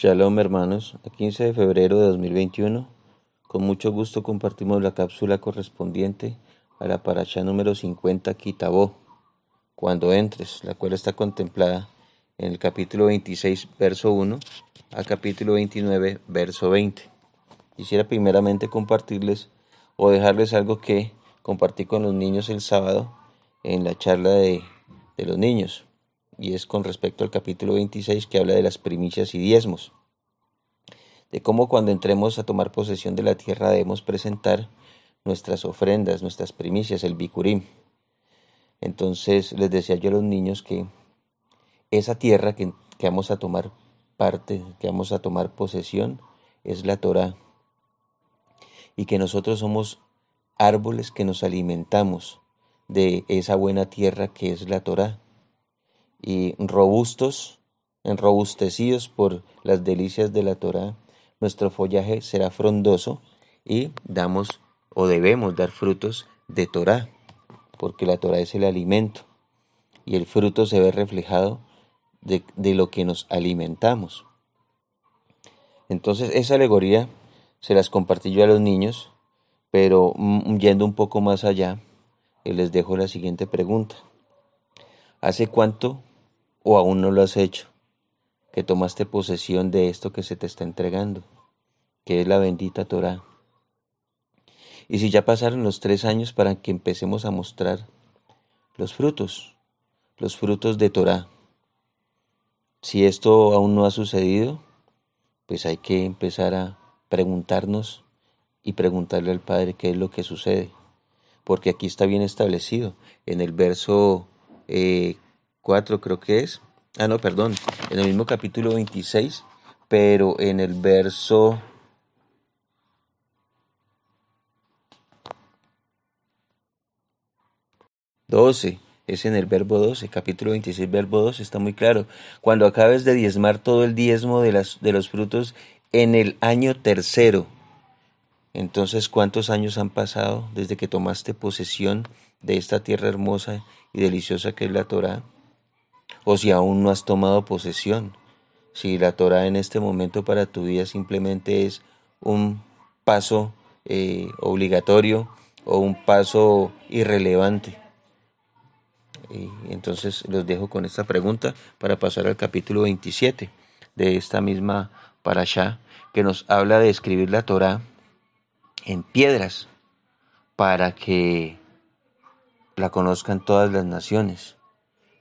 Shalom hermanos, a 15 de febrero de 2021, con mucho gusto compartimos la cápsula correspondiente a la paracha número 50 Kitabó, cuando entres, la cual está contemplada en el capítulo 26, verso 1 al capítulo 29, verso 20. Quisiera primeramente compartirles o dejarles algo que compartí con los niños el sábado en la charla de, de los niños y es con respecto al capítulo 26 que habla de las primicias y diezmos, de cómo cuando entremos a tomar posesión de la tierra debemos presentar nuestras ofrendas, nuestras primicias, el bicurim. Entonces les decía yo a los niños que esa tierra que, que vamos a tomar parte, que vamos a tomar posesión, es la Torah. Y que nosotros somos árboles que nos alimentamos de esa buena tierra que es la Torah y robustos, enrobustecidos por las delicias de la Torah, nuestro follaje será frondoso y damos o debemos dar frutos de Torah, porque la Torah es el alimento y el fruto se ve reflejado de, de lo que nos alimentamos. Entonces esa alegoría se las compartí yo a los niños, pero mm, yendo un poco más allá, les dejo la siguiente pregunta. ¿Hace cuánto o aún no lo has hecho, que tomaste posesión de esto que se te está entregando, que es la bendita Torah. Y si ya pasaron los tres años para que empecemos a mostrar los frutos, los frutos de Torah. Si esto aún no ha sucedido, pues hay que empezar a preguntarnos y preguntarle al Padre qué es lo que sucede. Porque aquí está bien establecido. En el verso eh, 4 creo que es. Ah, no, perdón. En el mismo capítulo 26, pero en el verso... Doce, es en el verbo 12, capítulo 26, verbo 12, está muy claro. Cuando acabes de diezmar todo el diezmo de, las, de los frutos en el año tercero. Entonces, ¿cuántos años han pasado desde que tomaste posesión de esta tierra hermosa y deliciosa que es la Torah? O si aún no has tomado posesión, si la Torah en este momento para tu vida simplemente es un paso eh, obligatorio o un paso irrelevante. Y entonces los dejo con esta pregunta para pasar al capítulo 27 de esta misma parasha que nos habla de escribir la Torah en piedras para que la conozcan todas las naciones.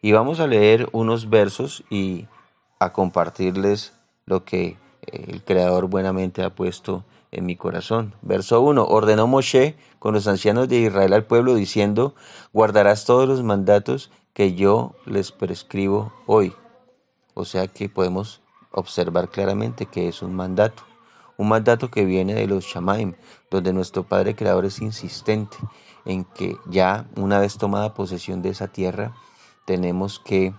Y vamos a leer unos versos y a compartirles lo que el Creador buenamente ha puesto en mi corazón. Verso 1. Ordenó Moshe con los ancianos de Israel al pueblo diciendo, guardarás todos los mandatos que yo les prescribo hoy. O sea que podemos observar claramente que es un mandato. Un mandato que viene de los Shamaim, donde nuestro Padre Creador es insistente en que ya una vez tomada posesión de esa tierra, tenemos que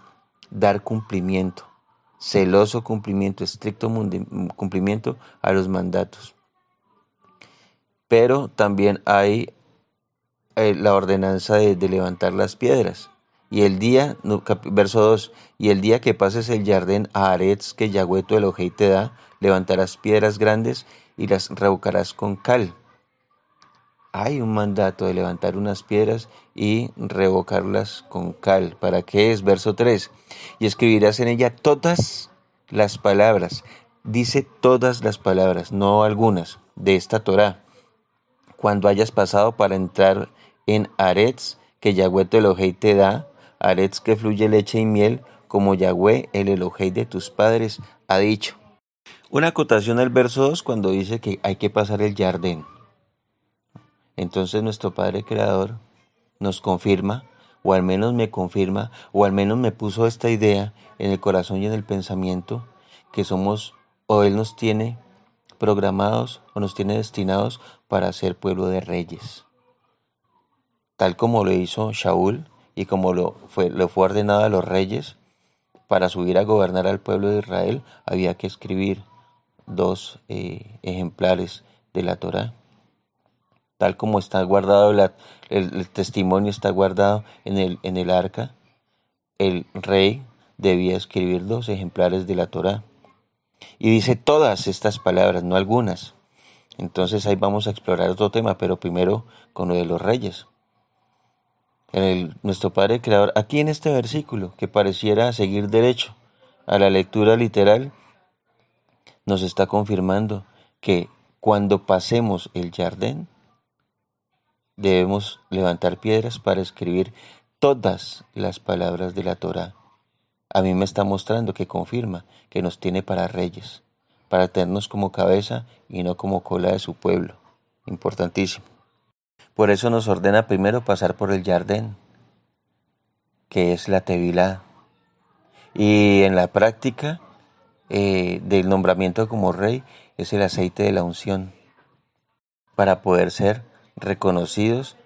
dar cumplimiento, celoso cumplimiento, estricto cumplimiento a los mandatos. Pero también hay eh, la ordenanza de, levantar las piedras. Y el día, verso 2, y el día que pases el jardín a Aretz que Yahweh tu Elohei te da, levantarás piedras grandes y las revocarás con cal hay un mandato de levantar unas piedras y revocarlas con cal. ¿Para qué es? Verso 3. Y escribirás en ella todas las palabras. Dice todas las palabras, no algunas, de esta Torah. Cuando hayas pasado para entrar en Aretz, que Yahweh tu Elohei te da, Aretz que fluye leche y miel, como Yahweh, el Elohei de tus padres, ha dicho. Una acotación al verso 2 cuando dice que hay que pasar el jardín. Entonces nuestro Padre Creador nos confirma, o al menos me confirma, o al menos me puso esta idea en el corazón y en el pensamiento, que somos, o Él nos tiene programados o nos tiene destinados para ser pueblo de reyes. Tal como lo hizo Shaul y como lo fue, lo fue ordenado a los reyes, para subir a gobernar al pueblo de Israel había que escribir dos eh, ejemplares de la Torá tal como está guardado el, testimonio está guardado en el, en el arca, el rey debía escribir dos ejemplares de la Torá. Y dice todas estas palabras, no algunas. Entonces ahí vamos a explorar otro tema, pero primero con lo de los reyes. El, nuestro Padre Creador, aquí en este versículo, que pareciera seguir derecho a la lectura literal, nos está confirmando que cuando pasemos el jardín, debemos levantar piedras para escribir todas las palabras de la Torah. A mí me está mostrando que confirma que nos tiene para reyes para tenernos como cabeza y no como cola de su pueblo. Importantísimo. Por eso nos ordena primero pasar por el jardín, que es la tevilá. Y en la práctica eh, del nombramiento como rey es el aceite de la unción, para poder ser reconocidos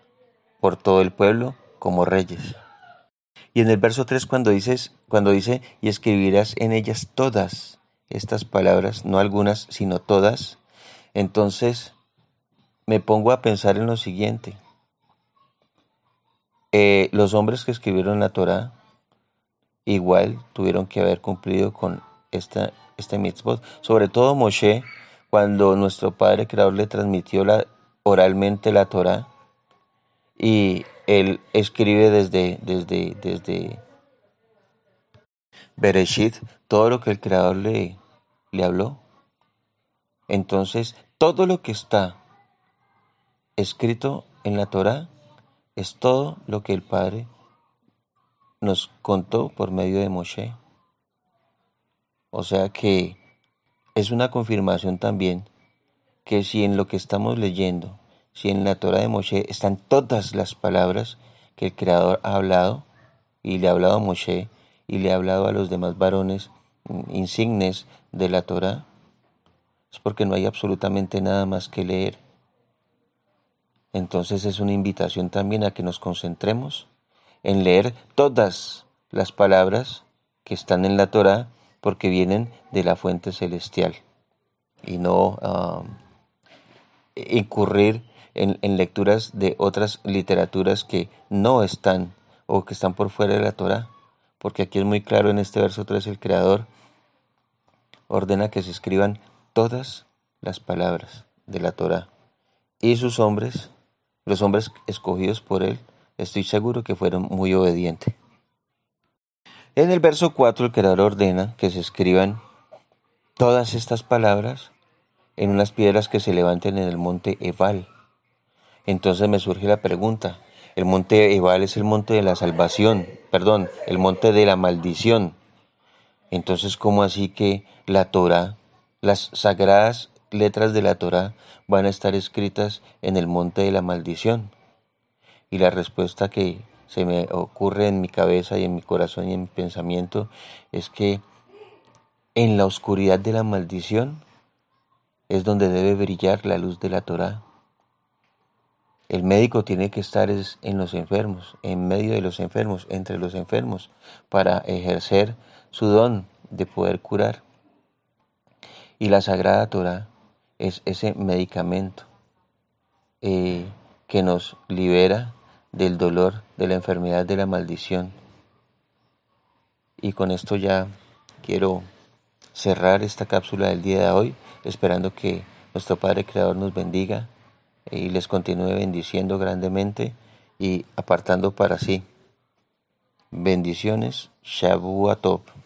por todo el pueblo como reyes. Y en el verso 3 cuando, dices, cuando dice, y escribirás en ellas todas estas palabras, no algunas, sino todas, entonces me pongo a pensar en lo siguiente. Eh, los hombres que escribieron la Torah igual tuvieron que haber cumplido con esta, este mitzvot. Sobre todo Moshe, cuando nuestro Padre Creador le transmitió la, oralmente la Torah y él escribe desde, desde, desde Bereshit todo lo que el Creador le, le habló. Entonces, todo lo que está escrito en la Torá es todo lo que el Padre nos contó por medio de Moshe. O sea que es una confirmación también que si en lo que estamos leyendo, si en la Torah de Moshe están todas las palabras que el Creador ha hablado, y le ha hablado a Moshe, y le ha hablado a los demás varones insignes de la Torah, es porque no hay absolutamente nada más que leer. Entonces es una invitación también a que nos concentremos en leer todas las palabras que están en la Torah porque vienen de la fuente celestial y no um, incurrir en, en, lecturas de otras literaturas que no están o que están por fuera de la Torah porque aquí es muy claro en este verso 3 el Creador ordena que se escriban todas las palabras de la Torah. Y sus hombres, los hombres escogidos por él, estoy seguro que fueron muy obedientes. En el verso 4 el Creador ordena que se escriban todas estas palabras en unas piedras que se levanten en el monte Ebal. Entonces me surge la pregunta, el monte Ebal es el monte de la salvación, perdón, el monte de la maldición. Entonces, ¿cómo así que la Torah, las sagradas letras de la Torah van a estar escritas en el monte de la maldición? Y la respuesta que se me ocurre en mi cabeza y en mi corazón y en mi pensamiento es que en la oscuridad de la maldición es donde debe brillar la luz de la Torah. El médico tiene que estar en los enfermos, en medio de los enfermos, entre los enfermos, para ejercer su don de poder curar. Y la Sagrada Torah es ese medicamento eh, que nos libera del dolor, de la enfermedad, de la maldición. Y con esto ya quiero cerrar esta cápsula del día de hoy, esperando que nuestro Padre Creador nos bendiga y les continúe bendiciendo grandemente y apartando para sí. Bendiciones, Shabu Atop.